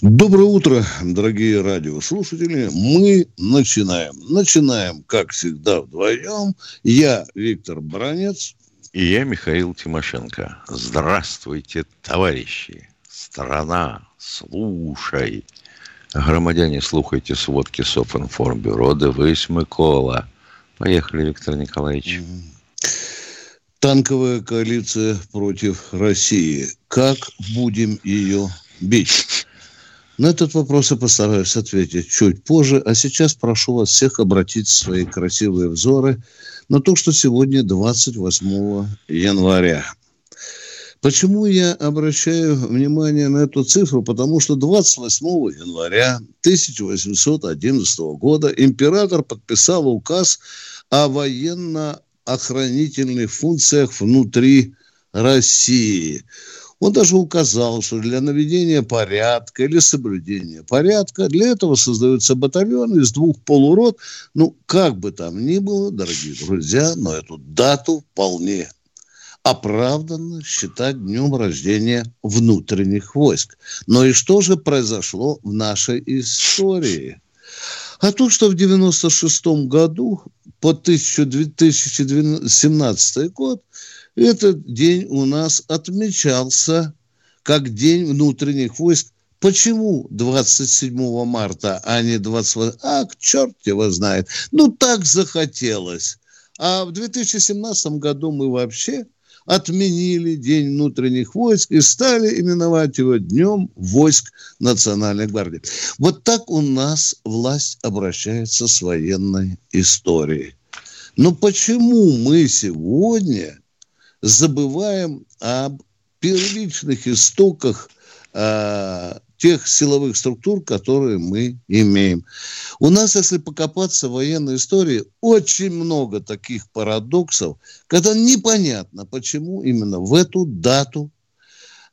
Доброе утро, дорогие радиослушатели. Мы начинаем. Начинаем, как всегда, вдвоем. Я Виктор Бронец. И я Михаил Тимошенко. Здравствуйте, товарищи. Страна, слушай. Громадяне, слухайте сводки Софинформбюро. Дивись, Микола. Поехали, Виктор Николаевич. Танковая коалиция против России. Как будем ее бить? На этот вопрос я постараюсь ответить чуть позже, а сейчас прошу вас всех обратить свои красивые взоры на то, что сегодня 28 января. Почему я обращаю внимание на эту цифру? Потому что 28 января 1811 года император подписал указ о военно-охранительных функциях внутри России. Он даже указал, что для наведения порядка или соблюдения порядка для этого создаются батальоны из двух полурот. Ну, как бы там ни было, дорогие друзья, но эту дату вполне оправданно считать днем рождения внутренних войск. Но и что же произошло в нашей истории? А то, что в 96 году по 2017 год этот день у нас отмечался как День внутренних войск. Почему 27 марта, а не 28? А, черт его знает. Ну, так захотелось. А в 2017 году мы вообще отменили День внутренних войск и стали именовать его Днем войск Национальной гвардии. Вот так у нас власть обращается с военной историей. Но почему мы сегодня забываем об первичных истоках э, тех силовых структур, которые мы имеем. У нас, если покопаться в военной истории, очень много таких парадоксов, когда непонятно, почему именно в эту дату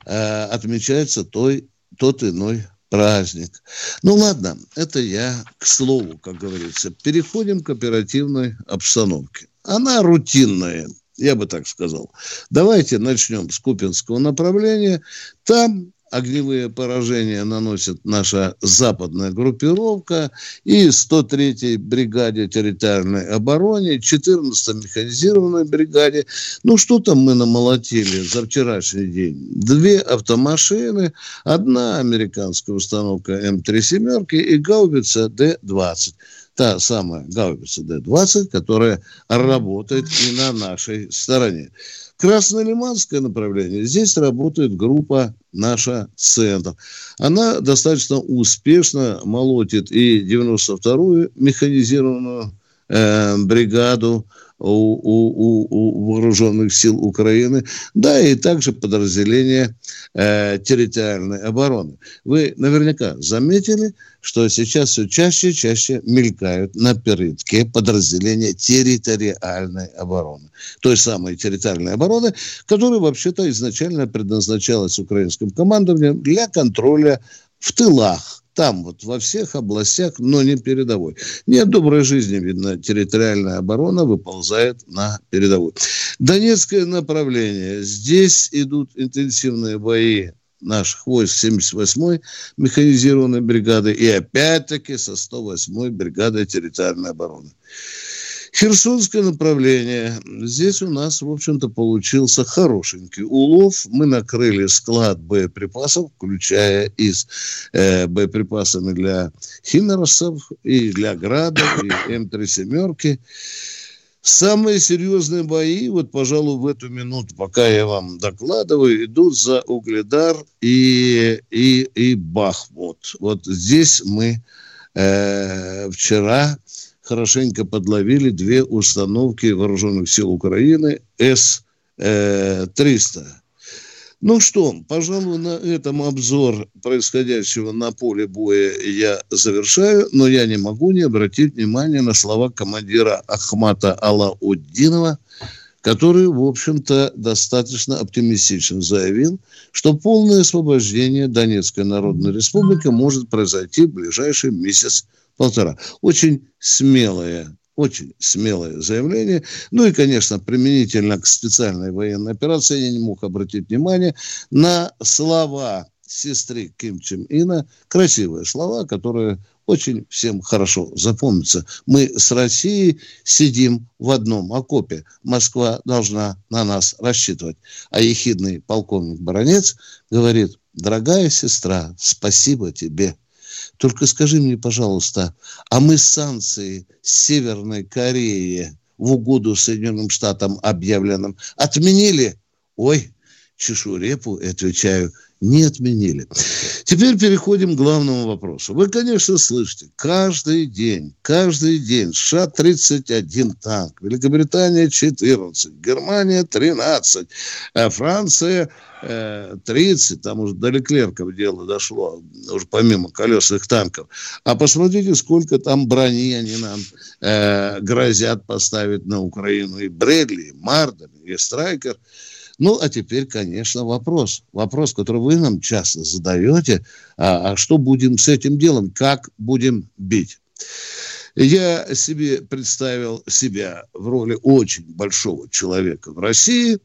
э, отмечается той, тот иной праздник. Ну ладно, это я к слову, как говорится. Переходим к оперативной обстановке. Она рутинная, я бы так сказал. Давайте начнем с Купинского направления. Там огневые поражения наносит наша западная группировка и 103-й бригаде территориальной обороны, 14-й механизированной бригаде. Ну, что там мы намолотили за вчерашний день? Две автомашины, одна американская установка М3 семерки и гаубица Д-20 та самая гаубица Д-20, которая работает и на нашей стороне. Краснолиманское направление. Здесь работает группа наша «Центр». Она достаточно успешно молотит и 92-ю механизированную э, бригаду у, у, у вооруженных сил Украины, да и также подразделения э, территориальной обороны. Вы наверняка заметили, что сейчас все чаще и чаще мелькают на передке подразделения территориальной обороны. Той самой территориальной обороны, которая вообще-то изначально предназначалась украинским командованием для контроля в тылах там вот во всех областях, но не передовой. Нет доброй жизни, видно, территориальная оборона выползает на передовую. Донецкое направление. Здесь идут интенсивные бои наших войск 78-й механизированной бригады и опять-таки со 108-й бригадой территориальной обороны. Херсонское направление. Здесь у нас, в общем-то, получился хорошенький улов. Мы накрыли склад боеприпасов, включая и с э, боеприпасами для химерсов, и для градов, и М3 семерки. Самые серьезные бои, вот, пожалуй, в эту минуту, пока я вам докладываю, идут за Угледар и, и, и Бахмут. Вот здесь мы э, вчера хорошенько подловили две установки вооруженных сил Украины С-300. Ну что, пожалуй, на этом обзор происходящего на поле боя я завершаю, но я не могу не обратить внимание на слова командира Ахмата Алауддинова, который, в общем-то, достаточно оптимистично заявил, что полное освобождение Донецкой Народной Республики может произойти в ближайший месяц-полтора. Очень смелое очень смелое заявление. Ну и, конечно, применительно к специальной военной операции я не мог обратить внимание на слова сестры Ким Чен Ина, красивые слова, которые очень всем хорошо запомнятся. Мы с Россией сидим в одном окопе. Москва должна на нас рассчитывать. А ехидный полковник Баронец говорит, дорогая сестра, спасибо тебе. Только скажи мне, пожалуйста, а мы санкции Северной Кореи в угоду Соединенным Штатам объявленным отменили? Ой, чешу репу отвечаю – не отменили. Теперь переходим к главному вопросу. Вы, конечно, слышите, каждый день, каждый день США-31 танк, Великобритания 14, Германия 13, а Франция 30, э, там уже до Леклерков дело дошло, уже помимо колесных танков. А посмотрите, сколько там брони они нам э, грозят поставить на Украину. И Брэдли, и Марден, и Страйкер – ну, а теперь, конечно, вопрос. Вопрос, который вы нам часто задаете. А, а что будем с этим делом? Как будем бить? Я себе представил себя в роли очень большого человека в России,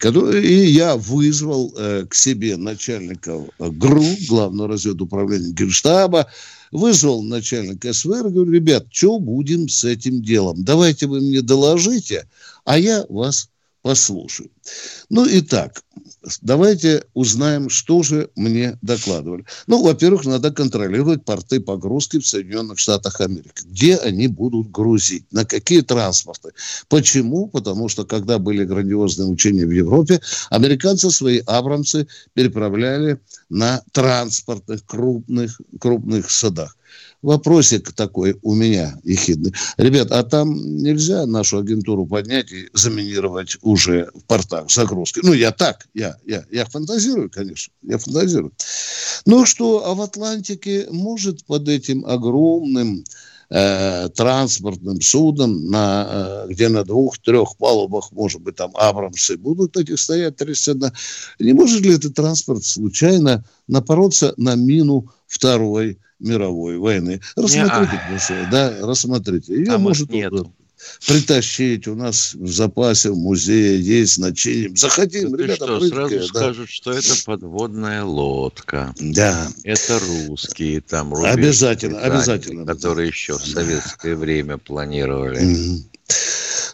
и я вызвал э, к себе начальника ГРУ, главного разведуправления Генштаба, вызвал начальника СВР, говорю, ребят, что будем с этим делом? Давайте вы мне доложите, а я вас послушаю. Ну и так, давайте узнаем, что же мне докладывали. Ну, во-первых, надо контролировать порты погрузки в Соединенных Штатах Америки. Где они будут грузить? На какие транспорты? Почему? Потому что, когда были грандиозные учения в Европе, американцы свои абрамсы переправляли на транспортных крупных, крупных садах вопросик такой у меня ехидный. Ребят, а там нельзя нашу агентуру поднять и заминировать уже в портах загрузки? Ну, я так, я, я, я фантазирую, конечно, я фантазирую. Ну что, а в Атлантике может под этим огромным э, транспортным судом, на, э, где на двух-трех палубах, может быть, там Абрамсы будут эти стоять 31. Не может ли этот транспорт случайно напороться на мину второй мировой войны. Рассмотрите, прошу, да, рассмотрите. Ее а может нету. Притащить. У нас в запасе в музее есть значение. Заходим, ну, ребята, что, прыткая, сразу да. скажут, что это подводная лодка. Да. Это русские там. Обязательно, обязательно. Которые да. еще в советское время планировали.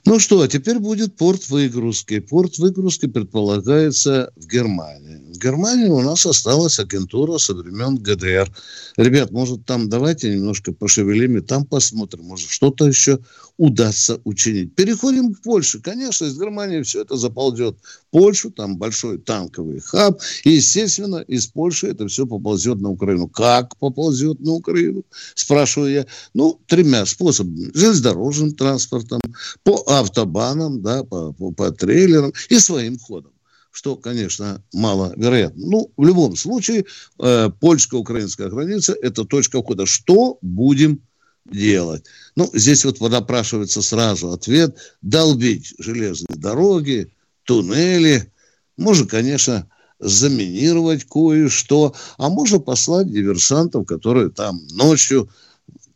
Ну что, теперь будет порт выгрузки. Порт выгрузки предполагается в Германии. Германии у нас осталась агентура со времен ГДР. Ребят, может, там давайте немножко пошевелим и там посмотрим. Может, что-то еще удастся учинить. Переходим к Польше. Конечно, из Германии все это заползет Польшу. Там большой танковый хаб. И, естественно, из Польши это все поползет на Украину. Как поползет на Украину? Спрашиваю я. Ну, тремя способами. Железнодорожным транспортом, по автобанам, да, по, по, по трейлерам и своим ходом что, конечно, маловероятно. Ну, в любом случае, э, польско-украинская граница – это точка входа. Что будем делать? Ну, здесь вот напрашивается сразу ответ – долбить железные дороги, туннели. Можно, конечно, заминировать кое-что, а можно послать диверсантов, которые там ночью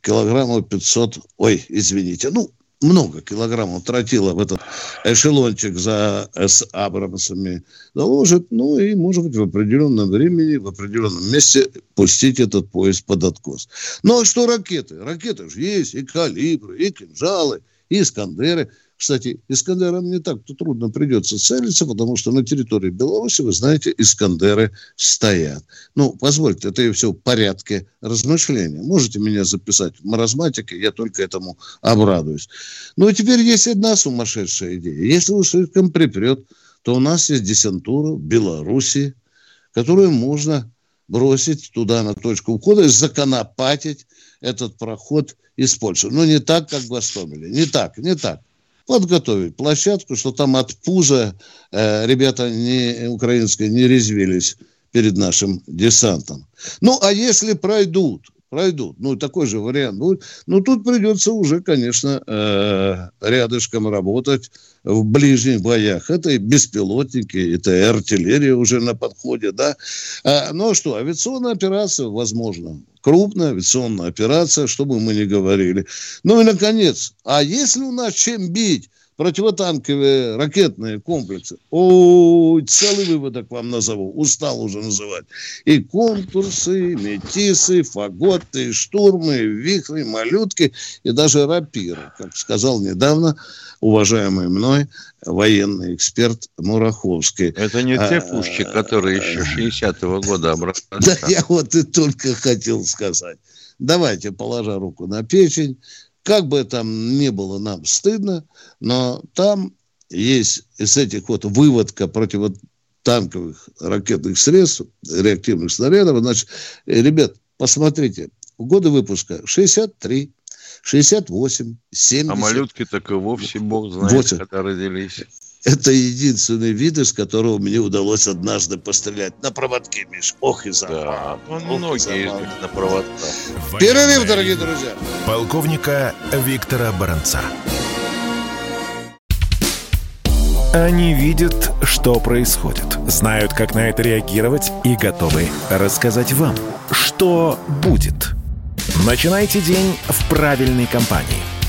килограммов 500, ой, извините, ну, много килограммов тротила в этот эшелончик за с Абрамсами доложит, ну и, может быть, в определенном времени, в определенном месте пустить этот поезд под откос. Ну а что ракеты? Ракеты же есть, и калибры, и кинжалы, и искандеры – кстати, Искандерам не так-то трудно придется целиться, потому что на территории Беларуси, вы знаете, Искандеры стоят. Ну, позвольте, это и все в порядке размышления. Можете меня записать в маразматике, я только этому обрадуюсь. Ну, и теперь есть одна сумасшедшая идея. Если уж слишком припрет, то у нас есть десантура Беларуси, которую можно бросить туда на точку входа и законопатить этот проход из Польши. Но не так, как в Гостомеле. Не так, не так. Подготовить площадку, что там от пуза э, ребята не, украинские не резвились перед нашим десантом. Ну, а если пройдут, пройдут, ну, такой же вариант, ну, ну тут придется уже, конечно, э, рядышком работать в ближних боях. Это и беспилотники, это и артиллерия уже на подходе, да. А, ну, а что, авиационная операция, возможно, крупная авиационная операция, что бы мы ни говорили. Ну и, наконец, а если у нас чем бить? Противотанковые ракетные комплексы. Ой, целый выводок вам назову. Устал уже называть. И конкурсы, метисы, фаготы, штурмы, вихры, малютки и даже рапиры. Как сказал недавно уважаемый мной военный эксперт Мураховский. Это не те а, пушки, которые еще 60-го года образца. Да, я вот и только хотел сказать. Давайте, положа руку на печень, как бы там ни было нам стыдно, но там есть из этих вот выводка противотанковых ракетных средств, реактивных снарядов, значит, э, ребят, посмотрите, годы выпуска 63, 68, 70. А малютки так и вовсе бог знает, 8. когда родились. Это единственный вид, из которого мне удалось однажды пострелять на проводке, Миш. Ох и забавно. Да, ну, Ох многие из них на проводках. Перерыв, дорогие друзья. Полковника Виктора Баранца. Они видят, что происходит, знают, как на это реагировать и готовы рассказать вам, что будет. Начинайте день в правильной компании –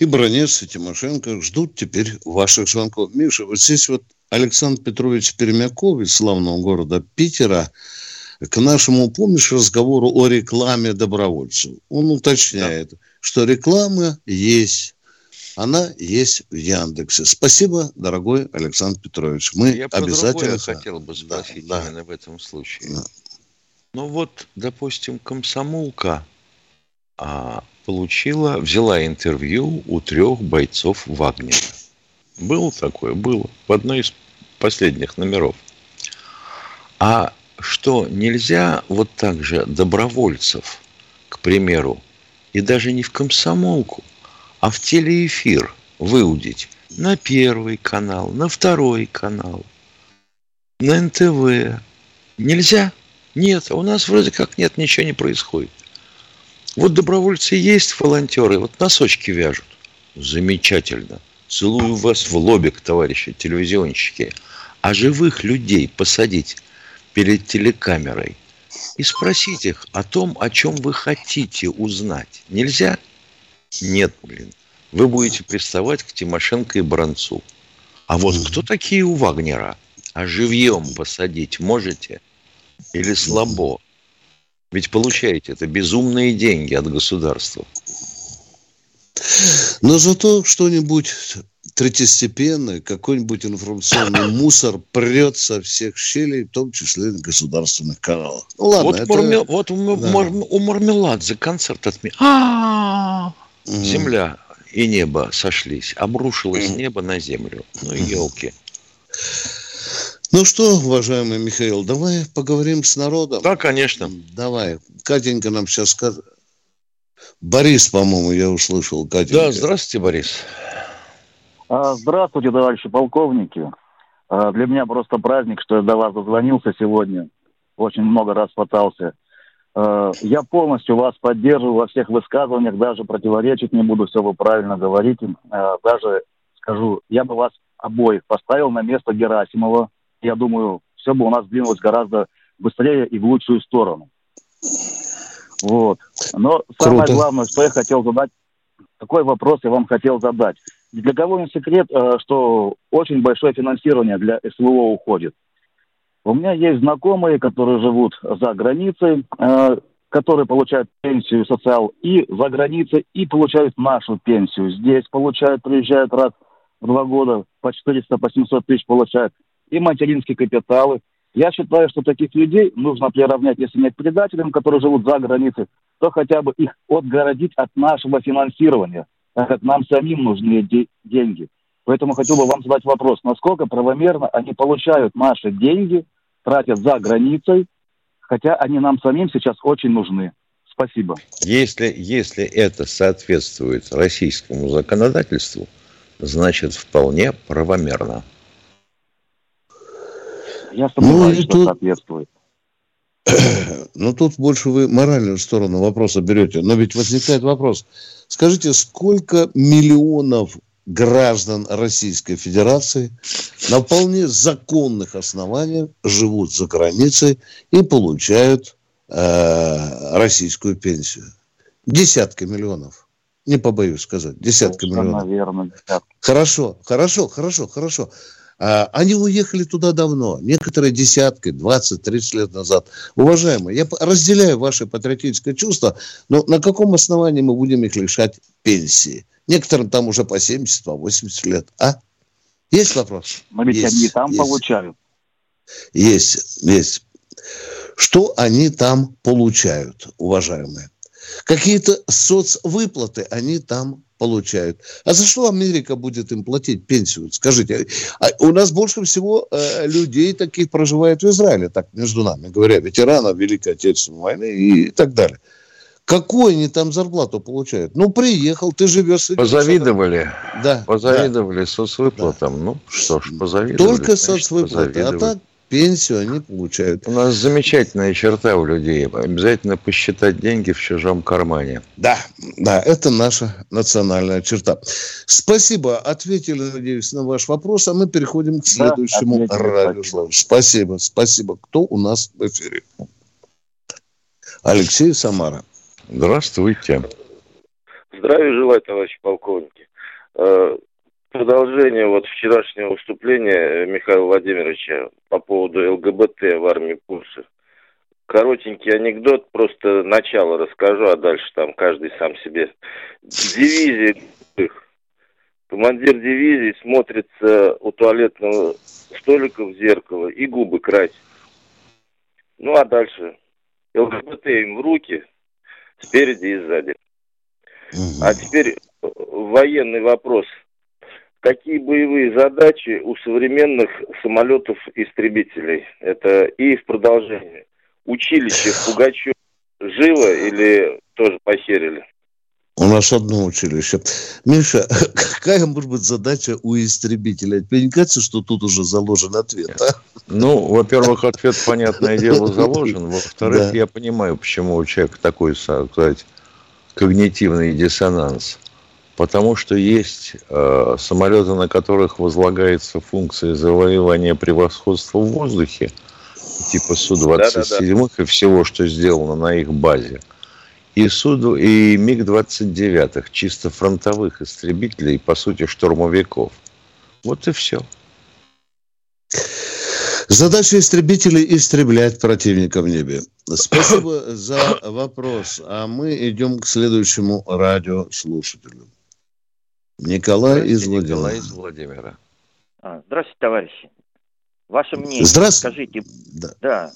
и Бронец, и Тимошенко ждут теперь ваших звонков. Миша, вот здесь вот Александр Петрович Пермяков из славного города Питера к нашему, помнишь, разговору о рекламе добровольцев. Он уточняет, да. что реклама есть, она есть в Яндексе. Спасибо, дорогой Александр Петрович. Мы Я обязательно... Я хотел бы спросить да, именно да. в этом случае. Да. Ну вот, допустим, комсомолка а, получила, взяла интервью у трех бойцов Вагнера. Было такое? Было. В одной из последних номеров. А что, нельзя вот так же добровольцев, к примеру, и даже не в комсомолку, а в телеэфир выудить на первый канал, на второй канал, на НТВ. Нельзя? Нет, у нас вроде как нет, ничего не происходит. Вот добровольцы есть, волонтеры, вот носочки вяжут. Замечательно. Целую вас в лобик, товарищи телевизионщики. А живых людей посадить перед телекамерой и спросить их о том, о чем вы хотите узнать. Нельзя? Нет, блин. Вы будете приставать к Тимошенко и Бранцу. А вот кто такие у Вагнера? А живьем посадить можете? Или слабо? Ведь получаете это безумные деньги от государства. Но зато что-нибудь третьестепенное, какой-нибудь информационный мусор прет со всех щелей, в том числе на государственных каналах. Ну ладно, вот, это... мармел... вот у, да. у Мармеладзе концерт отменил. А Земля и небо сошлись. Обрушилось небо на землю. Ну, елки. Ну что, уважаемый Михаил, давай поговорим с народом. Да, конечно. Давай. Катенька нам сейчас скажет. Борис, по-моему, я услышал. Катенька. Да, здравствуйте, Борис. А, здравствуйте, товарищи полковники. А, для меня просто праздник, что я до вас дозвонился сегодня. Очень много раз пытался. А, я полностью вас поддерживаю во всех высказываниях, даже противоречить не буду, все вы правильно говорите. Даже скажу, я бы вас обоих поставил на место Герасимова, я думаю, все бы у нас двинулось гораздо быстрее и в лучшую сторону. Вот. Но самое Круто. главное, что я хотел задать, какой вопрос я вам хотел задать. Для кого не секрет, э, что очень большое финансирование для СВО уходит. У меня есть знакомые, которые живут за границей, э, которые получают пенсию социал и за границей, и получают нашу пенсию. Здесь получают, приезжают раз в два года, по 400, по 700 тысяч получают и материнские капиталы, Я считаю, что таких людей нужно приравнять, если не к предателям, которые живут за границей, то хотя бы их отгородить от нашего финансирования, так как нам самим нужны де- деньги. Поэтому хотел бы вам задать вопрос, насколько правомерно они получают наши деньги, тратят за границей, хотя они нам самим сейчас очень нужны. Спасибо. Если, если это соответствует российскому законодательству, значит вполне правомерно. Я сомневаюсь, Ну, что тут- соответствует. Ну, тут больше вы моральную сторону вопроса берете. Но ведь возникает вопрос. Скажите, сколько миллионов граждан Российской Федерации на вполне законных основаниях живут за границей и получают э, российскую пенсию? Десятки миллионов. Не побоюсь сказать. Десятки Совершенно миллионов. верно. десятки. Хорошо, хорошо, хорошо, хорошо. А, Они уехали туда давно, некоторые десятки, 20, 30 лет назад. Уважаемые, я разделяю ваши патриотическое чувство, но на каком основании мы будем их лишать пенсии? Некоторым там уже по 70, по 80 лет, а? Есть вопрос? Но ведь Есть, они там есть. получают. Есть, есть. Что они там получают, уважаемые? Какие-то соцвыплаты они там получают. А за что Америка будет им платить пенсию? Скажите, а у нас больше всего э, людей таких проживает в Израиле, так между нами говоря, ветеранов Великой Отечественной войны и так далее. Какую они там зарплату получают? Ну, приехал, ты живешь... Позавидовали, Да, да. позавидовали соцвыплатам. Ну что ж, позавидовали. Только значит, соцвыплаты, а позавидовали. так пенсию они получают. У нас замечательная черта у людей. Обязательно посчитать деньги в чужом кармане. Да, да, это наша национальная черта. Спасибо, ответили, надеюсь, на ваш вопрос, а мы переходим к Да, следующему ответили, радиослову. Спасибо, спасибо. Кто у нас в эфире? Алексей Самара. Здравствуйте. Здравия желаю, товарищи полковники. Э, Продолжение вот вчерашнего выступления Михаила Владимировича по поводу ЛГБТ в армии курса. Коротенький анекдот, просто начало расскажу, а дальше там каждый сам себе. Дивизии. Командир дивизии смотрится у туалетного столика в зеркало и губы красит. Ну а дальше ЛГБТ им в руки, спереди и сзади. А теперь э, военный вопрос. Какие боевые задачи у современных самолетов-истребителей? Это и в продолжение. Училище в Пугачев живо или тоже похерили? У нас одно училище. Миша, какая может быть задача у истребителя? Тебе не кажется, что тут уже заложен ответ? а? Ну, во-первых, ответ, понятное дело, заложен. Во-вторых, Да. я понимаю, почему у человека такой, так сказать, когнитивный диссонанс. Потому что есть э, самолеты, на которых возлагается функция завоевания превосходства в воздухе, типа Су-27 и всего, что сделано на их базе. И, Су, и МиГ-29, чисто фронтовых истребителей, по сути, штурмовиков. Вот и все. Задача истребителей – истреблять противника в небе. Спасибо за вопрос. А мы идем к следующему радиослушателю. Николай из Владимира. Николай из Владимира. А, Здравствуйте, товарищи. Ваше мнение, Здравствуйте. скажите, Да. да,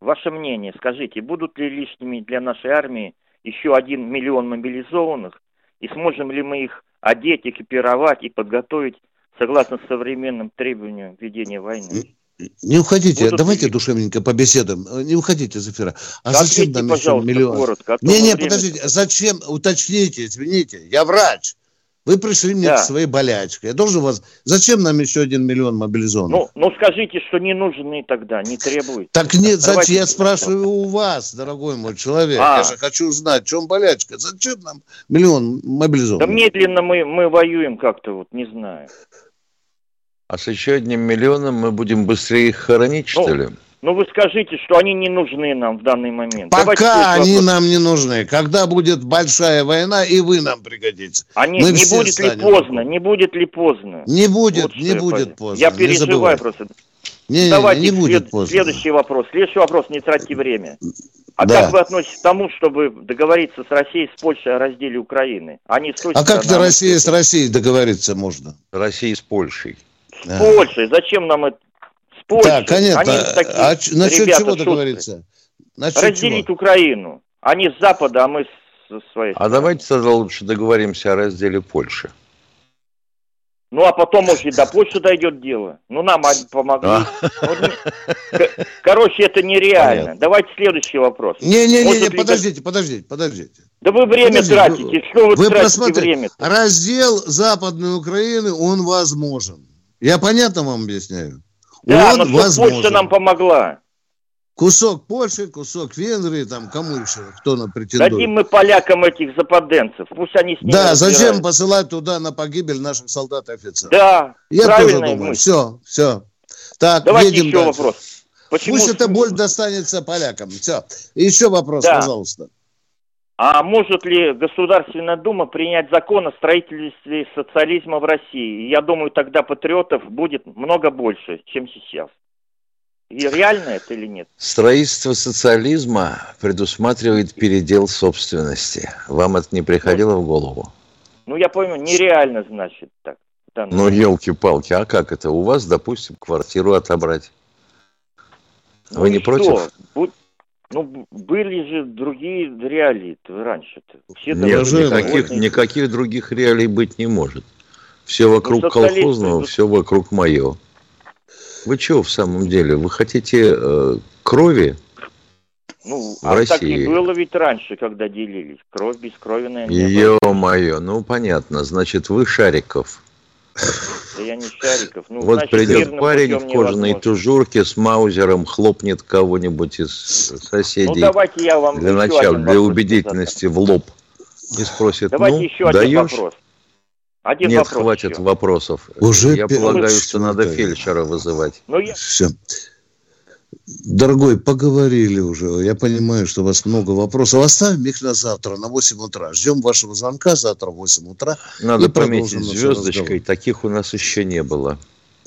ваше мнение, скажите, будут ли лишними для нашей армии еще один миллион мобилизованных, и сможем ли мы их одеть, экипировать и подготовить согласно современным требованиям ведения войны? Не уходите, Будут давайте ли- душевненько побеседуем. Не уходите из эфира. А Ответьте, зачем нам еще пожалуйста, миллион? коротко, а Не-не, время- подождите, зачем? Уточните, извините, я врач. Вы пришли мне Да. к своей болячке. Я должен вас... Зачем нам еще один миллион мобилизованных? Ну, ну скажите, что не нужны тогда, не требуют. Так нет, зачем? Я спрашиваю у вас, дорогой мой человек. А. Я же хочу знать, в чем болячка. Зачем нам миллион Да мобилизованных? медленно мы, мы воюем как-то, вот, не знаю. А с еще одним миллионом мы будем быстрее их хоронить, что Ну, ли? Ну, вы скажите, что они не нужны нам в данный момент. Пока они вопрос. нам не нужны. Когда будет большая война, и вы нам пригодитесь. Они, Мы не все будет ли поздно, не будет ли поздно? Не будет, Вот не я будет понял. поздно. Я не переживаю забывай. просто. Не, не, Давайте не будет след- поздно. следующий вопрос. Следующий вопрос, не тратьте время. А Да. как вы относитесь к тому, чтобы договориться с Россией, с Польшей о разделе Украины? Они А как то Россия с с Россией договориться можно? России с Польшей. С Польшей. Зачем нам это? С Польшей. Так, конечно. Они такие а насчет ребята чего шустрые. договориться? Насчет Разделить чего? Украину. Они с запада, а мы с своей. А давайте тогда лучше договоримся о разделе Польши. Ну, а потом, может, и до Польши дойдет дело. Ну, нам они помогли. А. Ну, не- Короче, это нереально. Понятно. Давайте следующий вопрос. Не-не-не, ли подождите, подождите, подождите. Да вы время Подожди, тратите. вы- Что вы, Вы тратите время? раздел Западной Украины, он возможен. Я понятно вам объясняю? Да, он но возможен. Польша нам помогла. Кусок Польши, кусок Венгрии, там кому еще, кто на претендует. Дадим мы полякам этих западенцев. Пусть они с ними Да, зачем посылать туда на погибель наших солдат и офицеров? Да, Я тоже думаю. мысль. Все, все. Так, Давайте едем еще дальше. вопрос. Почему... Пусть эта боль достанется полякам. Все. Еще вопрос, Да. пожалуйста. А может ли Государственная Дума принять закон о строительстве социализма в России? Я думаю, тогда патриотов будет много больше, чем сейчас. И реально это или нет? Строительство социализма предусматривает передел собственности. Вам это не приходило в голову? Ну, я пойму, нереально, значит, так. Ну, елки-палки, а как это? У вас, допустим, квартиру отобрать. ну вы и не что? против? Бу- Ну, были же другие реалии раньше-то. Все Нет, никаких, довольны. никаких других реалий быть не может. Все вокруг Ну, колхозного, ну- все вокруг мое. Вы чего в самом деле? Вы хотите э, крови? Ну, в а так не России. было ведь раньше, когда делились. Кровь без крови, наверное, не. Ё-моё, ну понятно, значит, вы Шариков. Да я не Шариков. Ну, вот значит, придет парень в кожаной тужурке с маузером, хлопнет кого-нибудь из Ну, соседей давайте я вам для начала, один для убедительности в лоб и спросит, Давайте ну, еще один даешь? вопрос. Один Нет, вопрос хватит еще. вопросов. Уже Я пи- полагаю, Ну, что надо фельдшера вызывать. Ну, я... Все. Дорогой, поговорили уже. Я понимаю, что у вас много вопросов. Оставим их на завтра, на 8 утра. Ждем вашего звонка завтра в 8 утра. Надо пометить звездочкой, разговор. таких у нас еще не было.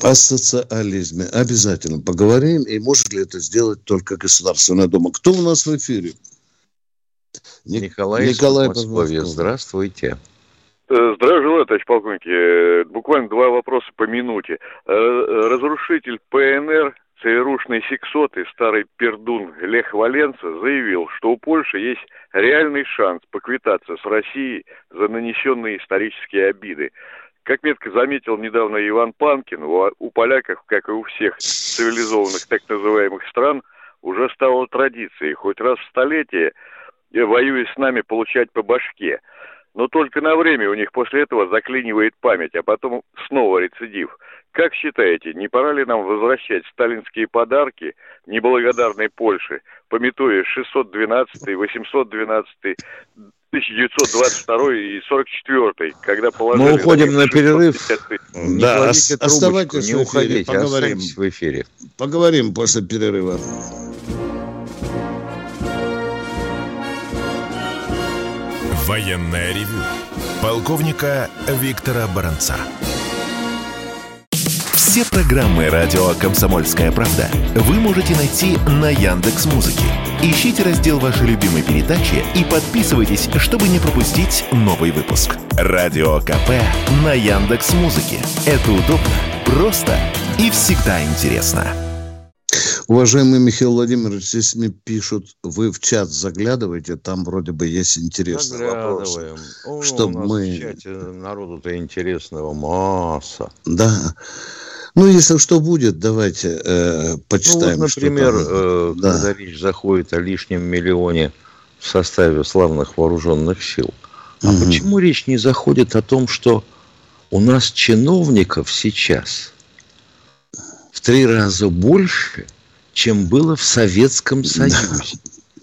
О социализме. Обязательно поговорим. И может ли это сделать только Государственная Дума? Кто у нас в эфире? Ник- Николай, Николай Подмосковья. здравствуйте. Э, Здравия желаю, товарищ полковник. Э, Буквально два вопроса по минуте. Э, Разрушитель ПНР, ЦРУшный сексоты, старый пердун Лех Валенца заявил, что у Польши есть реальный шанс поквитаться с Россией за нанесенные исторические обиды. Как метко заметил недавно Иван Панкин, у, у поляков, как и у всех цивилизованных так называемых стран, уже стало традицией хоть раз в столетие, э, воюя с нами, получать по башке. Но только на время у них после этого заклинивает память, а потом снова рецидив. Как считаете, не пора ли нам возвращать сталинские подарки неблагодарной Польше, пометуя 612, 812, 1922 и 44, когда положили... Мы уходим на перерыв. 650 тысяч? Не Да, кладите ос- трубочку, оставайтесь не в эфире, уходите, поговорим. в эфире. Поговорим после перерыва. Военное ревю полковника Виктора Баранца. Все программы радио Комсомольская правда вы можете найти на Яндекс Музыке. Ищите раздел вашей любимой передачи и подписывайтесь, чтобы не пропустить новый выпуск. Радио КП на Яндекс Музыке. Это удобно, просто и всегда интересно. Уважаемый Михаил Владимирович, здесь мне пишут, вы в чат заглядываете, там вроде бы есть интересные вопросы. Заглядываем. О, Чтоб у нас мы- в чате народу-то интересного масса. Да. Ну, если что будет, давайте э, Ну почитаем. вот, что например, э, Да. когда речь заходит о лишнем миллионе в составе славных вооруженных сил, а Мгм. почему речь не заходит о том, что у нас чиновников сейчас в три раза больше, чем было в Советском Союзе,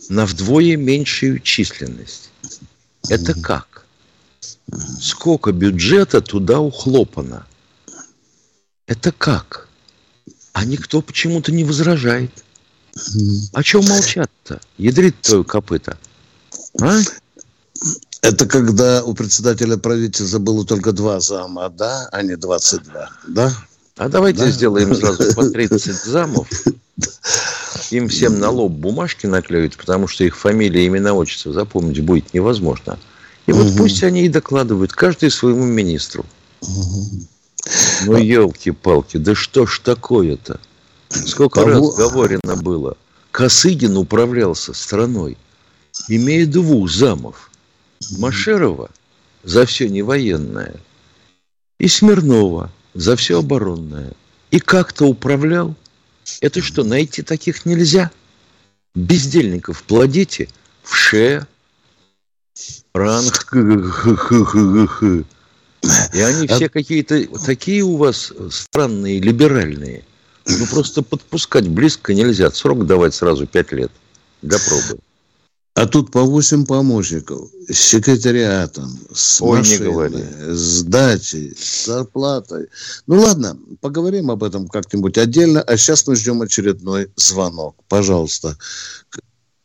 на вдвое меньшую численность? Это как? Сколько бюджета туда ухлопано? Это как? А никто почему-то не возражает. О чем молчат-то? Ядрит твою копыта. А? Это когда у председателя правительства было только два зама, да, а не 22, да? А давайте Да. сделаем сразу по 30 замов. Им всем на лоб бумажки наклеют, потому что их фамилия, имена, отчество запомнить будет невозможно. И вот Мгм. пусть они и докладывают, каждый своему министру. Мгм. Ну, елки-палки, да что ж такое-то? Сколько Кого? раз говорено было, Косыгин управлялся страной, имея двух замов. Машерова за все невоенное и Смирнова за все оборонное. И как-то управлял. Это что, найти таких нельзя? Бездельников плодите в ше, ранг, и они все какие-то такие у вас странные, либеральные. Ну, просто подпускать близко нельзя. Срок давать сразу пять лет для пробы. А тут по 8 помощников с секретариатом, с Ой, машиной, с дачей, с зарплатой. Ну ладно, поговорим об этом как-нибудь отдельно. А сейчас мы ждем очередной звонок. Пожалуйста.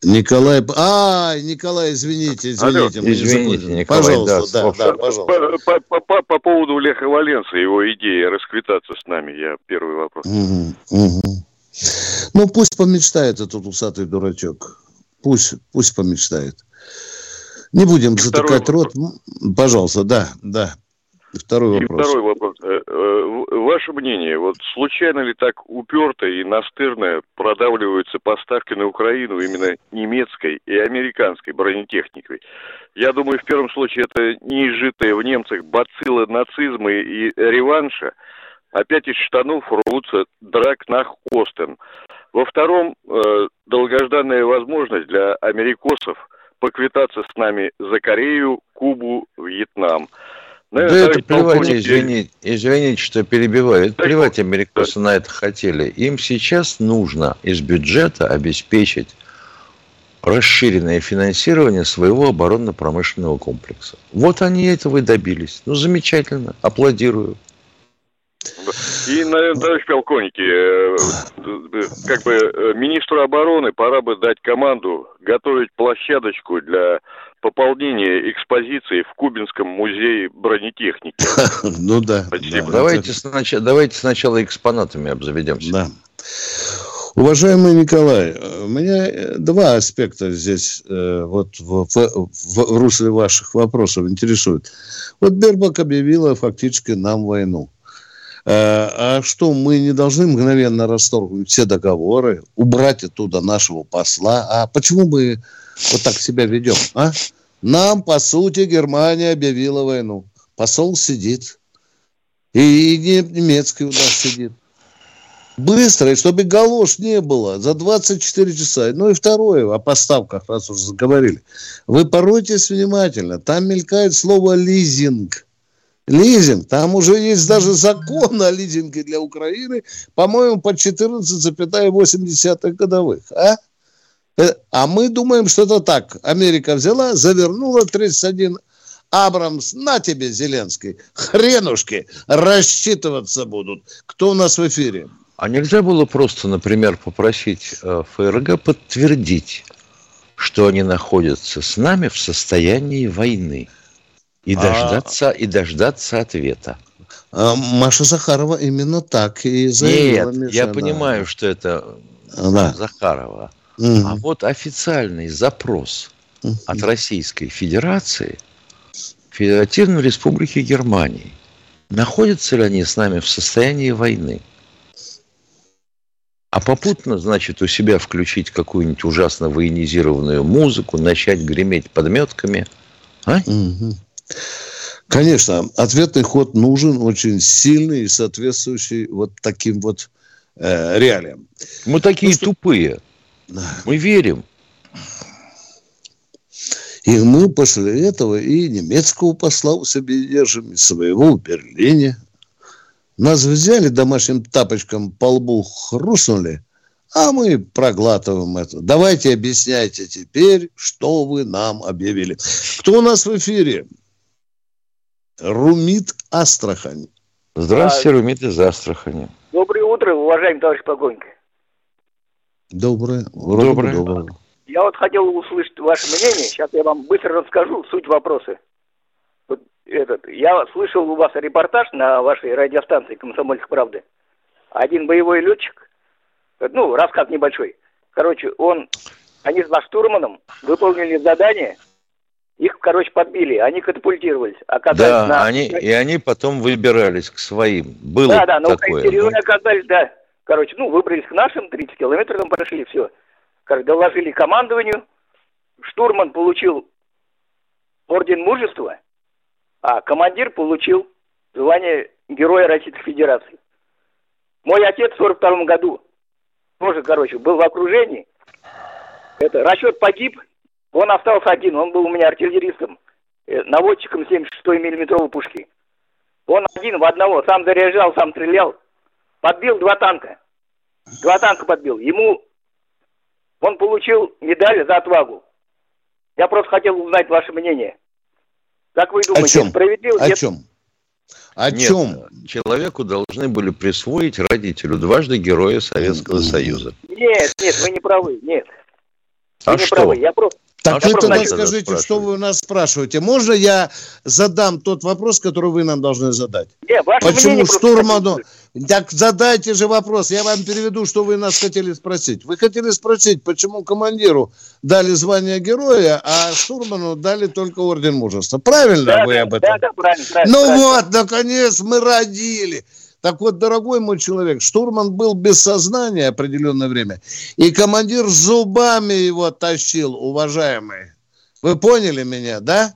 Николай... А, Николай, извините, извините. Алло, извините, Николай, пожалуйста, да, да, да, пожалуйста. По, по, по, по поводу Леха Валенца, его идеи расквитаться с нами, я первый вопрос. Угу, угу. Ну, пусть помечтает этот усатый дурачок. Пусть, пусть помечтает. Не будем и затыкать рот. Пожалуйста, да, да. Второй и вопрос. второй вопрос. Ваше мнение, вот случайно ли так уперто и настырно продавливаются поставки на Украину именно немецкой и американской бронетехникой? Я думаю, в первом случае это неизжитые в немцах бациллы нацизма и реванша. Опять из штанов рвутся драк на Остен. Во втором, э, долгожданная возможность для америкосов поквитаться с нами за Корею, Кубу, Вьетнам. Наверное, да это плевать, извините, извините, что перебиваю. Это плевать, америкосы на это хотели. Им сейчас нужно из бюджета обеспечить расширенное финансирование своего оборонно-промышленного комплекса. Вот они этого и добились. Ну, замечательно. Аплодирую. И, наверное, товарищ полковники, э, как бы э, министру обороны пора бы дать команду готовить площадочку для пополнения экспозиции в Кубинском музее бронетехники. Ну да. Давайте, сначала, давайте сначала экспонатами обзаведемся. Да. Уважаемый Николай, у меня два аспекта здесь э, вот в, в, в русле ваших вопросов интересуют. Вот Бербак объявила фактически нам войну. Э, а что, мы не должны мгновенно расторгнуть все договоры, убрать оттуда нашего посла? А почему мы вот так себя ведем, а? Нам, по сути, Германия объявила войну. Посол сидит. И немецкий у нас сидит. Быстро, и чтобы галош не было, за 24 часа. Ну и второе, о поставках, раз уже заговорили. Вы поройтесь внимательно, там мелькает слово «лизинг». Лизинг. Там уже есть даже закон о лизинге для Украины, по-моему, по 14,8 годовых. А? Э, а мы думаем, что это так. Америка взяла, завернула 31 Абрамс, на тебе, Зеленский, хренушки, рассчитываться будут. Кто у нас в эфире? А нельзя было просто, например, попросить э, ФРГ подтвердить, что они находятся с нами в состоянии войны? И а. дождаться, и дождаться ответа. А Маша Захарова именно так и заявила. Нет, я понимаю, что это да. Захарова. Угу. А вот официальный запрос угу. от Российской Федерации, Федеративной Республики Германии, находятся ли они с нами в состоянии войны? А попутно, значит, у себя включить какую-нибудь ужасно военизированную музыку, начать греметь подметками. А? Угу. Конечно, ответный ход нужен, очень сильный и соответствующий вот таким вот э, реалиям. Мы такие ну, что... тупые. Мы верим. И мы после этого и немецкого посла у себя держим, и своего в Берлине. Нас взяли домашним тапочком по лбу, хрустнули, а мы проглатываем это. Давайте объясняйте теперь, что вы нам объявили. Кто у нас в эфире? Румит Астрахань. Здравствуйте, а, Румит из Астрахани. Доброе утро, уважаемый товарищ полковник. Доброе. Доброе. Доброе. Я вот хотел услышать ваше мнение. Сейчас я вам быстро расскажу суть вопроса. Вот этот, я слышал у вас репортаж на вашей радиостанции «Комсомольск правды». Один боевой летчик, ну, рассказ небольшой. Короче, он, они с штурманом выполнили задание – их, короче, подбили, они катапультировались. Оказались да, на... они, и они потом выбирались к своим. Было да, да, на такое. Украине ну... оказались, да. Короче, ну, выбрались к нашим, 30 километров там прошли, все. Короче, доложили командованию. Штурман получил орден мужества, а командир получил звание Героя Российской Федерации. Мой отец в 42 году тоже, короче, был в окружении. Это расчет погиб, он остался один, он был у меня артиллеристом, э, наводчиком 76-й миллиметровой пушки. Он один в одного, сам заряжал, сам стрелял. Подбил два танка. Два танка подбил. Ему он получил медаль за отвагу. Я просто хотел узнать ваше мнение. Как вы думаете, О чем? справедливо? О Нет? чем? О Нет, чем? человеку должны были присвоить родителю дважды Героя Советского. Союза. Нет, нет, вы не правы, нет. А вы не что? правы. Я просто Так А вы тогда скажите, что вы у нас спрашиваете. Можно я задам тот вопрос, который вы нам должны задать? нет, ваше Почему штурману... Так задайте же вопрос, я вам переведу, что вы нас хотели спросить. Вы хотели спросить, почему командиру дали звание героя, а штурману дали только орден мужества. Правильно Да, вы да, об этом? Да, да, правильно, правильно. Ну правильно. вот, наконец мы родили. Так вот, дорогой мой человек, штурман был без сознания определенное время, и командир зубами его тащил, уважаемый. Вы поняли меня, да?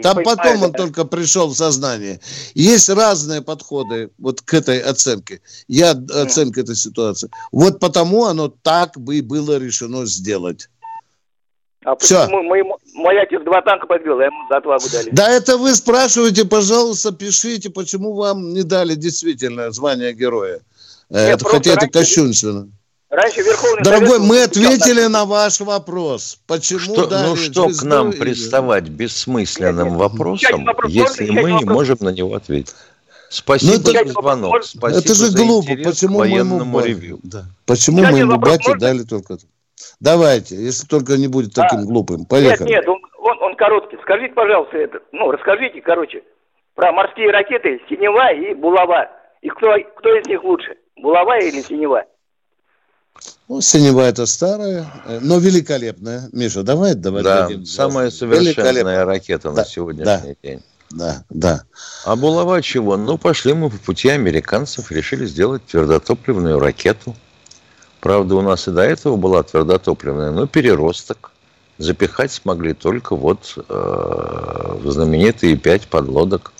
Там понимаю, потом он да. только пришел в сознание. Есть разные подходы вот к этой оценке. Я оценка этой ситуации. Вот потому оно так бы и было решено сделать. А Всё. почему мой, мой отец два танка подбил, а ему за отвагу дали? Да это вы спрашиваете, пожалуйста, пишите, почему вам не дали действительно звание героя. Э, Нет, это, хотя это раньше- кощунственно. Раньше Верховный Дорогой, Совет мы ответили на ваш вопрос. Почему Что, дали ну что к нам и- приставать бессмысленным Нет, нет. вопросом, вопрос. если мы не вопрос? можем на него ответить? Спасибо Ну, это- за звонок. Спасибо это же за глупо. Почему моему ревью. Да. Почему моему бате дали только... это? Давайте, если только не будет Да. таким глупым. Нет, Поехали. нет, он, он, он короткий. Скажите, пожалуйста, это, ну, расскажите, короче, про морские ракеты Синева и Булава. И кто, кто из них лучше, Булава или Синева? Ну, синева это старая, э, но великолепная. Миша, давай, давай. Да, дадим самая совершенная ракета Да, на сегодняшний день. Да, да. А булава чего? Ну, пошли мы по пути американцев, решили сделать твердотопливную ракету. Правда, у нас и до этого была твердотопливная, но переросток. Запихать смогли только вот э, в знаменитые пять подлодок.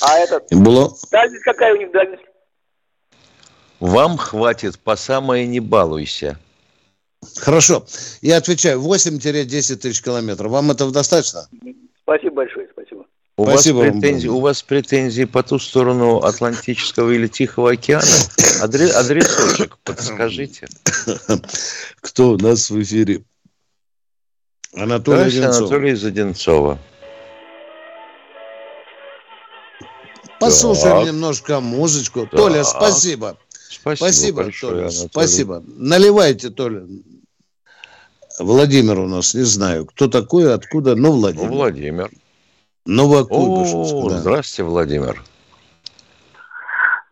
А этот, И было... дальность какая у них дальность? Вам хватит по самое не балуйся. Хорошо. Я отвечаю, 8-10 тысяч километров. Вам этого достаточно? Спасибо большое. У Спасибо вас, вам, претензии, Богдан. у вас претензии по ту сторону Атлантического или Тихого океана? Адре- адресочек подскажите. Кто у нас в эфире? Анатолий Здравствуйте, Одинцов. Анатолий из Одинцова. Послушаем Так. немножко музычку. Так. Толя, спасибо. Спасибо, Спасибо, большое, Толя. Анатолий. Спасибо. Наливайте, Толя. Владимир у нас, не знаю, кто такой, откуда, но Ну, Владимир. Владимир. Новокуйбышевск, О, да. здравствуйте, Владимир.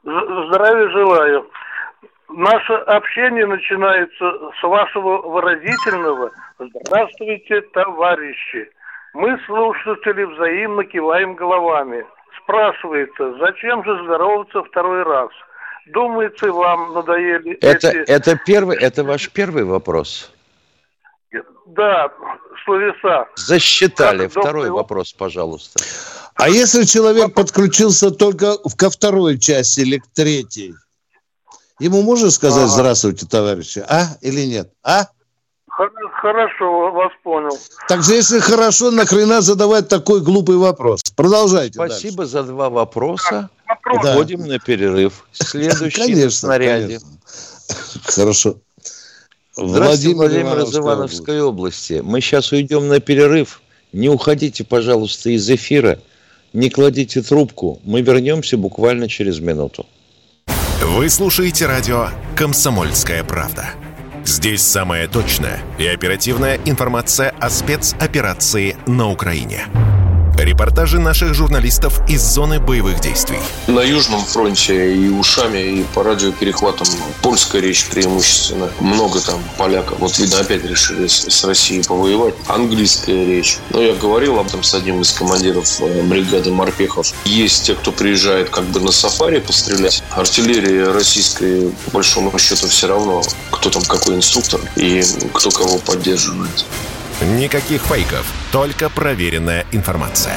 Здравия желаю. Наше общение начинается с вашего выразительного «Здравствуйте, товарищи». Мы, слушатели, взаимно киваем головами. Спрашивается, зачем же здороваться второй раз? Думается, вам надоели Это, эти... это, первый, это ваш первый вопрос. Да, словеса. Засчитали. Как, доктор, Второй его- вопрос, пожалуйста. А если человек подключился только в- ко второй части или к третьей? Ему можно сказать Ага. «Здравствуйте, товарищи», а или нет? А? Хор- Хорошо, вас понял. Так же, если хорошо, нахрена задавать такой глупый вопрос? Продолжайте Спасибо за два вопроса. Вопрос. Да. Уходим на перерыв. дальше. Следующий Конечно, снаряде. конечно. Хорошо. Здравствуйте, Владимир, из Ивановская Ивановской области. Мы сейчас уйдем на перерыв. Не уходите, пожалуйста, из эфира. Не кладите трубку. Мы вернемся буквально через минуту. Вы слушаете радио «Комсомольская правда». Здесь самая точная и оперативная информация о спецоперации на Украине. Репортаж Репортажи наших журналистов из зоны боевых действий. На Южном фронте и ушами, и по радиоперехватам польская речь преимущественно. Много там поляков. Вот, видно, опять решили с Россией повоевать. Английская речь. Но я говорил об этом с одним из командиров э, бригады морпехов. Есть те, кто приезжает как бы на сафари пострелять. Артиллерия российская, по большому счету, все равно, кто там какой инструктор и кто кого поддерживает. Никаких фейков, только проверенная информация.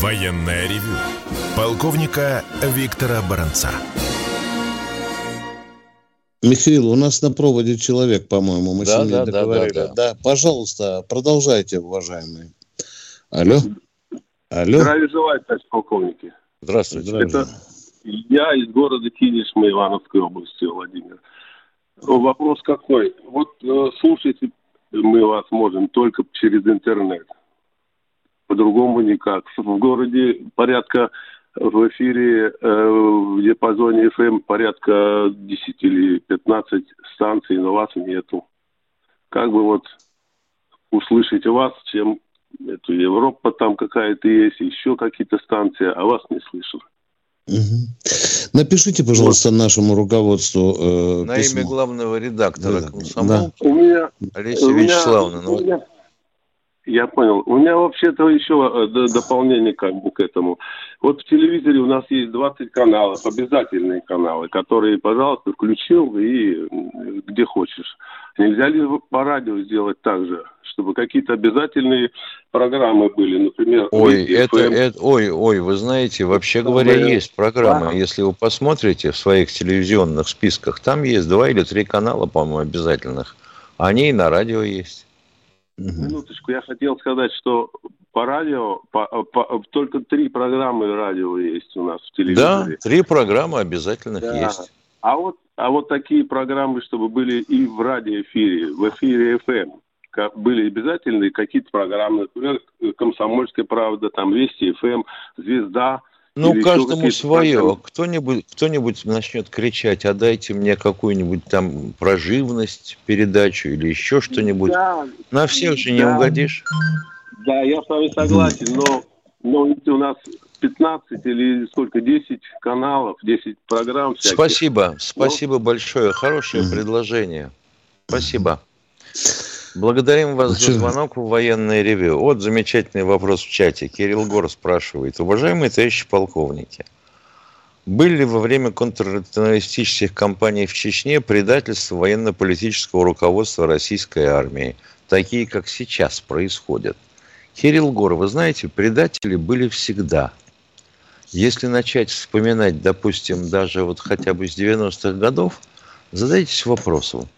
Военная ревю. Полковника Виктора Баранца. Михаил, у нас на проводе человек, по-моему, мы Да, с ним да, не да, договорили. да, да. пожалуйста, продолжайте, уважаемые. Алло? Алло? Здравия желаю, товарищ полковники. Здравствуйте. Здравия. Это я из города Кинешма Ивановской области, Владимир. Вопрос какой? Вот э, слушать мы вас можем только через интернет. По-другому никак. В городе порядка в эфире э, в диапазоне FM порядка 10 или 15 станций, но вас нету. Как бы вот услышать вас, чем эту Европа там какая-то есть, еще какие-то станции, а вас не слышу. Напишите, пожалуйста, нашему руководству э, На письмо. имя главного редактора Да, комсомол У меня Олеся У меня- Вячеславовна. ну, у меня- Я понял. У меня вообще-то еще э, дополнение как бы к этому. Вот в телевизоре у нас есть 20 каналов, обязательные каналы, которые, пожалуйста, включил и где хочешь. Нельзя ли по радио сделать так же, чтобы какие-то обязательные программы были, например... Ой, это, это, ой, ой, вы знаете, вообще говоря, Да. есть программа. Ага. Если вы посмотрите в своих телевизионных списках, там есть два или три канала, по-моему, обязательных. Они и на радио есть. Минуточку, я хотел сказать, что по радио по- по- только три программы радио есть у нас в Да, телевизоре. три программы обязательных Да. есть. А вот, а вот такие программы, чтобы были и в радиоэфире, в эфире FM, ка- были обязательные какие-то программы, например, «Комсомольская правда», там «Вести ФМ», «Звезда». Ну, или каждому свое. Кто-нибудь, кто-нибудь начнет кричать, а дайте мне какую-нибудь там про живность передачу или еще что-нибудь. Да, На всех же не да. угодишь. да, я с вами согласен, но, но у нас 15 или сколько, 10 каналов, 10 программ всяких. Спасибо, спасибо большое. Хорошее Мгм. предложение. Спасибо. Благодарим вас Ну, за звонок в военное ревю. Вот замечательный вопрос в чате. Кирилл Гор спрашивает. Уважаемые товарищи полковники, были ли во время контртеррористических кампаний в Чечне предательства военно-политического руководства российской армии, такие, как сейчас происходят? Кирилл Гор, вы знаете, предатели были всегда. Если начать вспоминать, допустим, даже вот хотя бы с 90-х годов, задайтесь вопросом,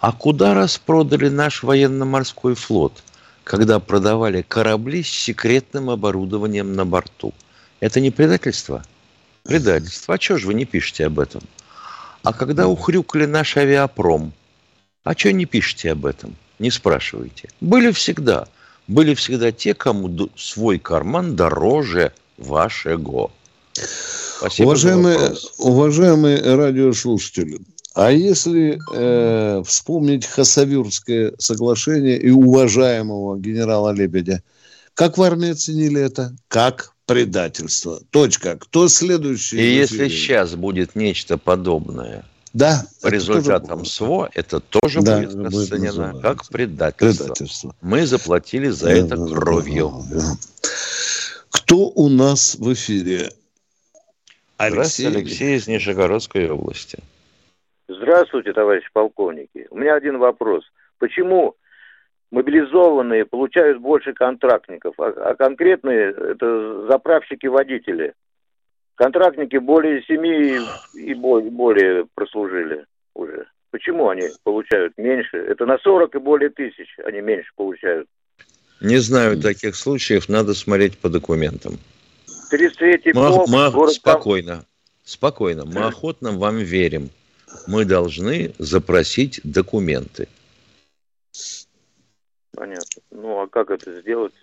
а куда распродали наш военно-морской флот, когда продавали корабли с секретным оборудованием на борту? Это не предательство? Предательство. А чего же вы не пишете об этом? А когда ухрюкали наш авиапром, а чего не пишете об этом? Не спрашивайте. Были всегда. Были всегда те, кому свой карман дороже вашего. Спасибо Уважаемые, уважаемые радиослушатели, а если э, вспомнить Хасавюрское соглашение и уважаемого генерала Лебедя, как в армии оценили это? Как предательство. Точка. Кто следующий? И если сейчас будет нечто подобное да, по результатам тоже СВО, это тоже Да, будет будет расценено называться. как предательство. предательство. Мы заплатили за Да, это да, кровью. да, да. Кто у нас в эфире? Здравствуйте, Алексей из Нижегородской области. Здравствуйте, товарищи полковники. У меня один вопрос. Почему мобилизованные получают больше контрактников, а, а конкретные это заправщики-водители? Контрактники более семи и бо- более прослужили уже. Почему они получают меньше? Это на 40 и более тысяч они меньше получают. Не знаю таких случаев, надо смотреть по документам. 33-й Мы, полк, мы- город спокойно, спокойно. Мы охотно вам верим. Мы должны запросить документы. Понятно. Ну, а как это сделать?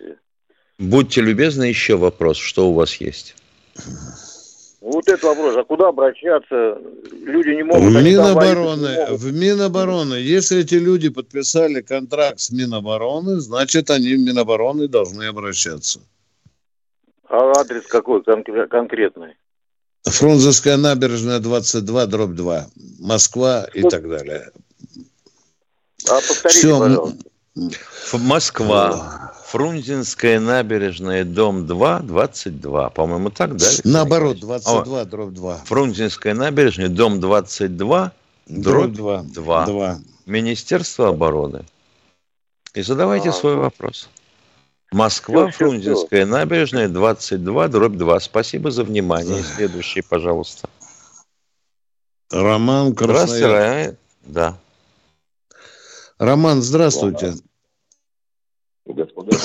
Будьте любезны, еще вопрос, что у вас есть? Вот этот вопрос, а куда обращаться? Люди не могут... В Минобороны, не могут. в Минобороны. Если эти люди подписали контракт с Минобороны, значит, они в Минобороны должны обращаться. А адрес какой конкре- конкретный? Фрунзенская набережная 22, дробь 2. Москва и так далее. А повторите, Всё, пожалуйста. Москва. Фрунзенская набережная, дом 2, 22. По-моему, так, да? Наоборот, Николаевич? 22, дробь 2. О, Фрунзенская набережная, дом 22, Дробь дробь 2. 2. 2. Министерство обороны. И задавайте А, свой вопрос. Москва, всё, Фрунзенская набережная, 22, дробь 2. Спасибо за внимание. Следующий, пожалуйста. Роман Здравствуйте, Краснояр. Ра- Да. Роман, здравствуйте. Господа.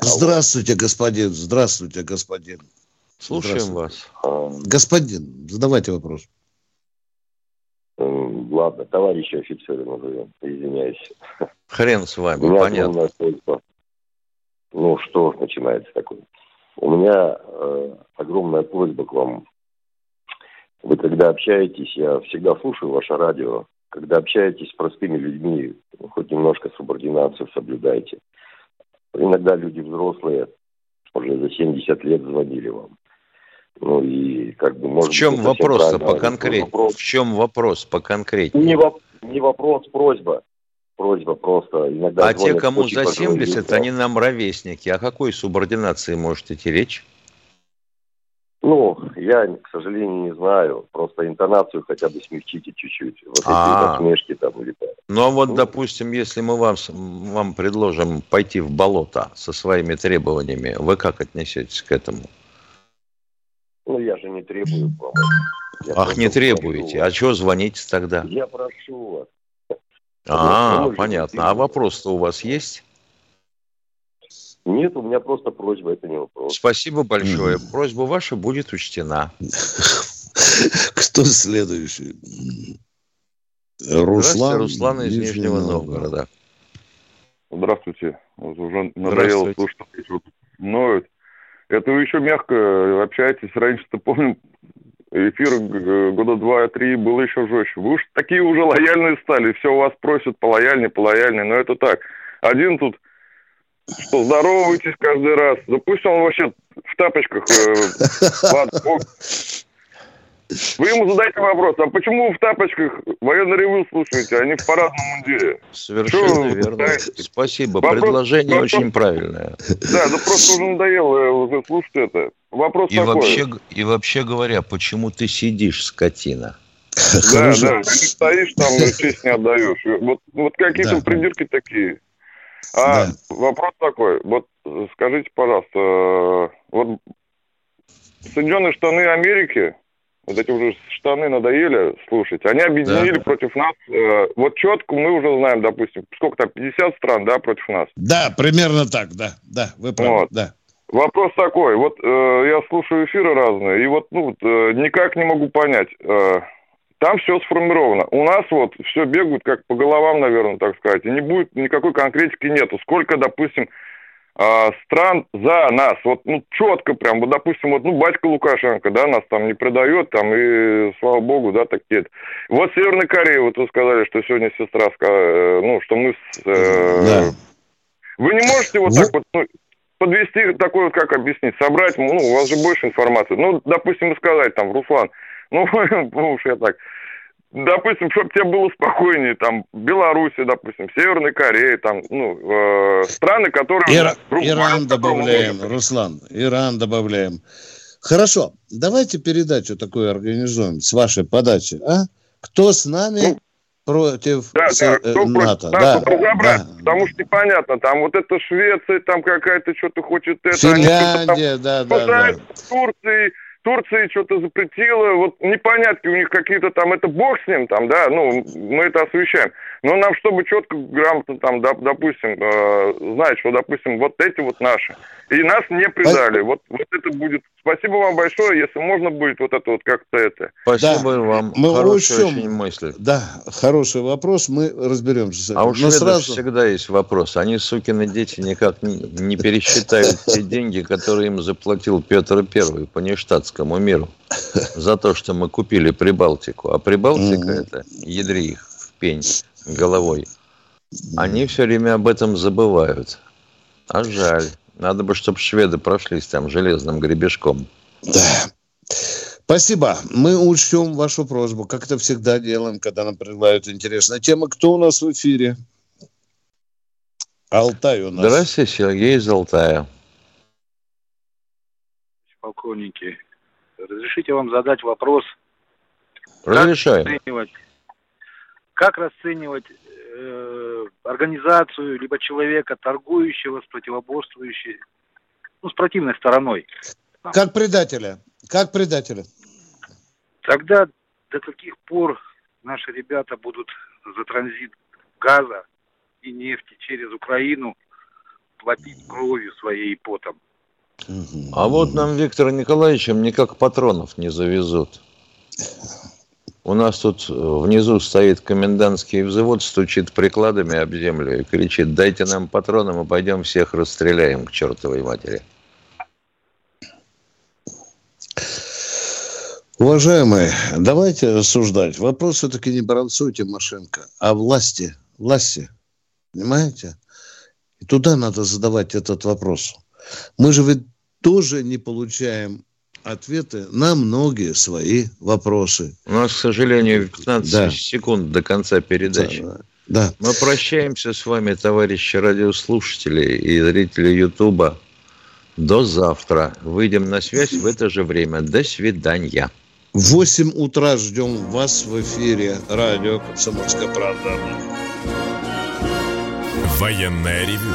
Здравствуйте, господин. Здравствуйте, господин. Слушаем Здравствуйте. вас. Господин, задавайте вопрос. Эм, Ладно, товарищи офицеры назовем, извиняюсь. Хрен с вами, У меня понятно. просьба. Ну, что начинается такое? У меня э, огромная просьба к вам. Вы когда общаетесь, я всегда слушаю ваше радио, когда общаетесь с простыми людьми, хоть немножко субординацию соблюдайте. Иногда люди взрослые, уже за 70 лет звонили вам. Ну и как бы может В чем вопрос-то по конкретнее? вопрос. В чем вопрос по конкретнее? Не, воп- не вопрос, просьба. Просьба просто. Иногда А те, кому за пожилые 70, люди. они нам ровесники. О какой субординации может идти речь? Ну, я, к сожалению, не знаю. Просто интонацию хотя бы смягчите чуть-чуть. Вот эти А. насмешки там так. Ну, а вот, допустим, если мы вам, вам предложим пойти в болото со своими требованиями, вы как отнесетесь к этому? Ну, я же не требую помощи. Я Ах, не прошу требуете. вас. А что звоните тогда? Я прошу вас. А, Ну, понятно. А вопрос-то у вас есть? Нет, у меня просто просьба, это не вопрос. Спасибо большое. Просьба ваша будет учтена. Кто следующий? Здравствуйте, Руслан. Руслан из Нижнего Новгорода. Здравствуйте. Вот уже надоело слушать, как эти вот ноют. Это вы еще мягко общаетесь. Раньше-то, помню, эфир г- года два-три был еще жестче. Вы уж такие уже лояльные стали. Все у вас просят полояльнее, полояльнее. Но это так. Один тут, что здороваетесь каждый раз. Да пусть он вообще в тапочках. э. Вы ему задайте вопрос, а почему вы в тапочках военный ревю слушаете, а не в парадном мундире? Совершенно Что верно. пытаетесь? Спасибо. Вопрос- Предложение вопрос- очень правильное. Да, ну просто уже надоело уже слушать это. Вопрос И такой. вообще, и вообще говоря, почему ты сидишь, скотина? Да, да, ты стоишь там, но честь не отдаешь. И Вот, вот какие-то Да. придирки такие. А вопрос такой, вот скажите, пожалуйста, э, вот Соединенные Штаты Америки, вот эти уже штаны надоели слушать, они объединили против нас, э, вот четко мы уже знаем, допустим, сколько там, 50 стран, да, против нас. Да, примерно так, да, да, вы правы, Вот. да. Вопрос такой, вот э, я слушаю эфиры разные, и вот ну, вот, э, никак не могу понять, э, там все сформировано. У нас вот все бегают как по головам, наверное, так сказать, и не будет никакой конкретики нету. Сколько, допустим, стран за нас, вот ну четко прям, вот допустим, вот ну батька Лукашенко, да, нас там не предает, там и слава богу, да, такие. Вот Северная Корея, вот вы сказали, что сегодня сестра, э, ну что мы с, э, вы не можете вот так вот ну, подвести такой вот, как объяснить, собрать, ну, у вас же больше информации. Ну, допустим, сказать там, Руслан, ну, ну уж я так, допустим, чтобы тебе было спокойнее, там, Беларуси, допустим, Северная Корея, там, ну, э, страны, которые... Ира- Иран добавляем, могут. Руслан, Иран добавляем. Хорошо, давайте передачу такую организуем с вашей подачи, а? Кто с нами против Ну, Да, с- да, э, кто против НАТО? нас, Да, разобраться, да. потому что непонятно, там вот это Швеция, там какая-то что-то хочет это... они что-то там Финляндия, да, да, да. Турцией, Турция что-то запретила, вот непонятки у них какие-то там, это бог с ним там, да, ну, мы это освещаем. Но нам, чтобы четко, грамотно там, доп, допустим, э, знать, что, допустим, вот эти вот наши, и нас не предали. Вот, вот это будет. Спасибо вам большое, если можно будет вот это вот как-то это. Спасибо да. вам. Мы Хорошая очень мысль. Да, хороший вопрос, мы разберемся с этим. А у шведов сразу... всегда есть вопрос. Они, сукины дети, никак не, не пересчитают те деньги, которые им заплатил Петр I по нештатскому миру за то, что мы купили Прибалтику. А Прибалтика это ядри их в пень головой. Они все время об этом забывают. А жаль. Надо бы, чтобы шведы прошлись там железным гребешком. Да. Спасибо. Мы учтем вашу просьбу, как это всегда делаем, когда нам предлагают интересная тема. Кто у нас в эфире? Алтай у нас. Здравствуйте, Сергей из Алтая. Полковники, разрешите вам задать вопрос? Разрешаю. Как расценивать, как расценивать э, организацию, либо человека, торгующего с противоборствующей, ну, с противной стороной. Как предателя. Как предателя. Тогда до каких пор наши ребята будут за транзит газа и нефти через Украину платить кровью своей и потом? А вот нам Виктор Николаевичем никак патронов не завезут. У нас тут э, внизу стоит комендантский взвод, стучит прикладами об землю и кричит, дайте нам патроны, мы пойдем всех расстреляем к чертовой матери. Уважаемые, давайте рассуждать. Вопрос все-таки не Баранцу Тимошенко, а власти. Власти. Понимаете? И туда надо задавать этот вопрос. Мы же ведь тоже не получаем ответы на многие свои вопросы. У нас, к сожалению, 15 да. секунд до конца передачи. Да, да. Мы прощаемся с вами, товарищи радиослушатели и зрители Ютуба. До завтра. Выйдем на связь в это же время. До свидания. В 8 утра ждем вас в эфире радио «Комсомольская правда». Военная ревю.